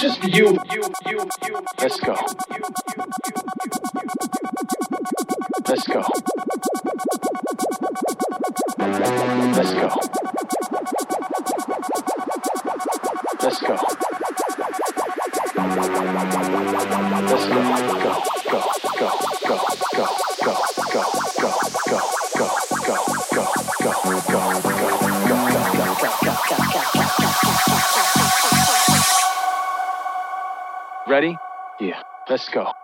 just Let's go.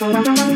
Thank you.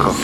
か。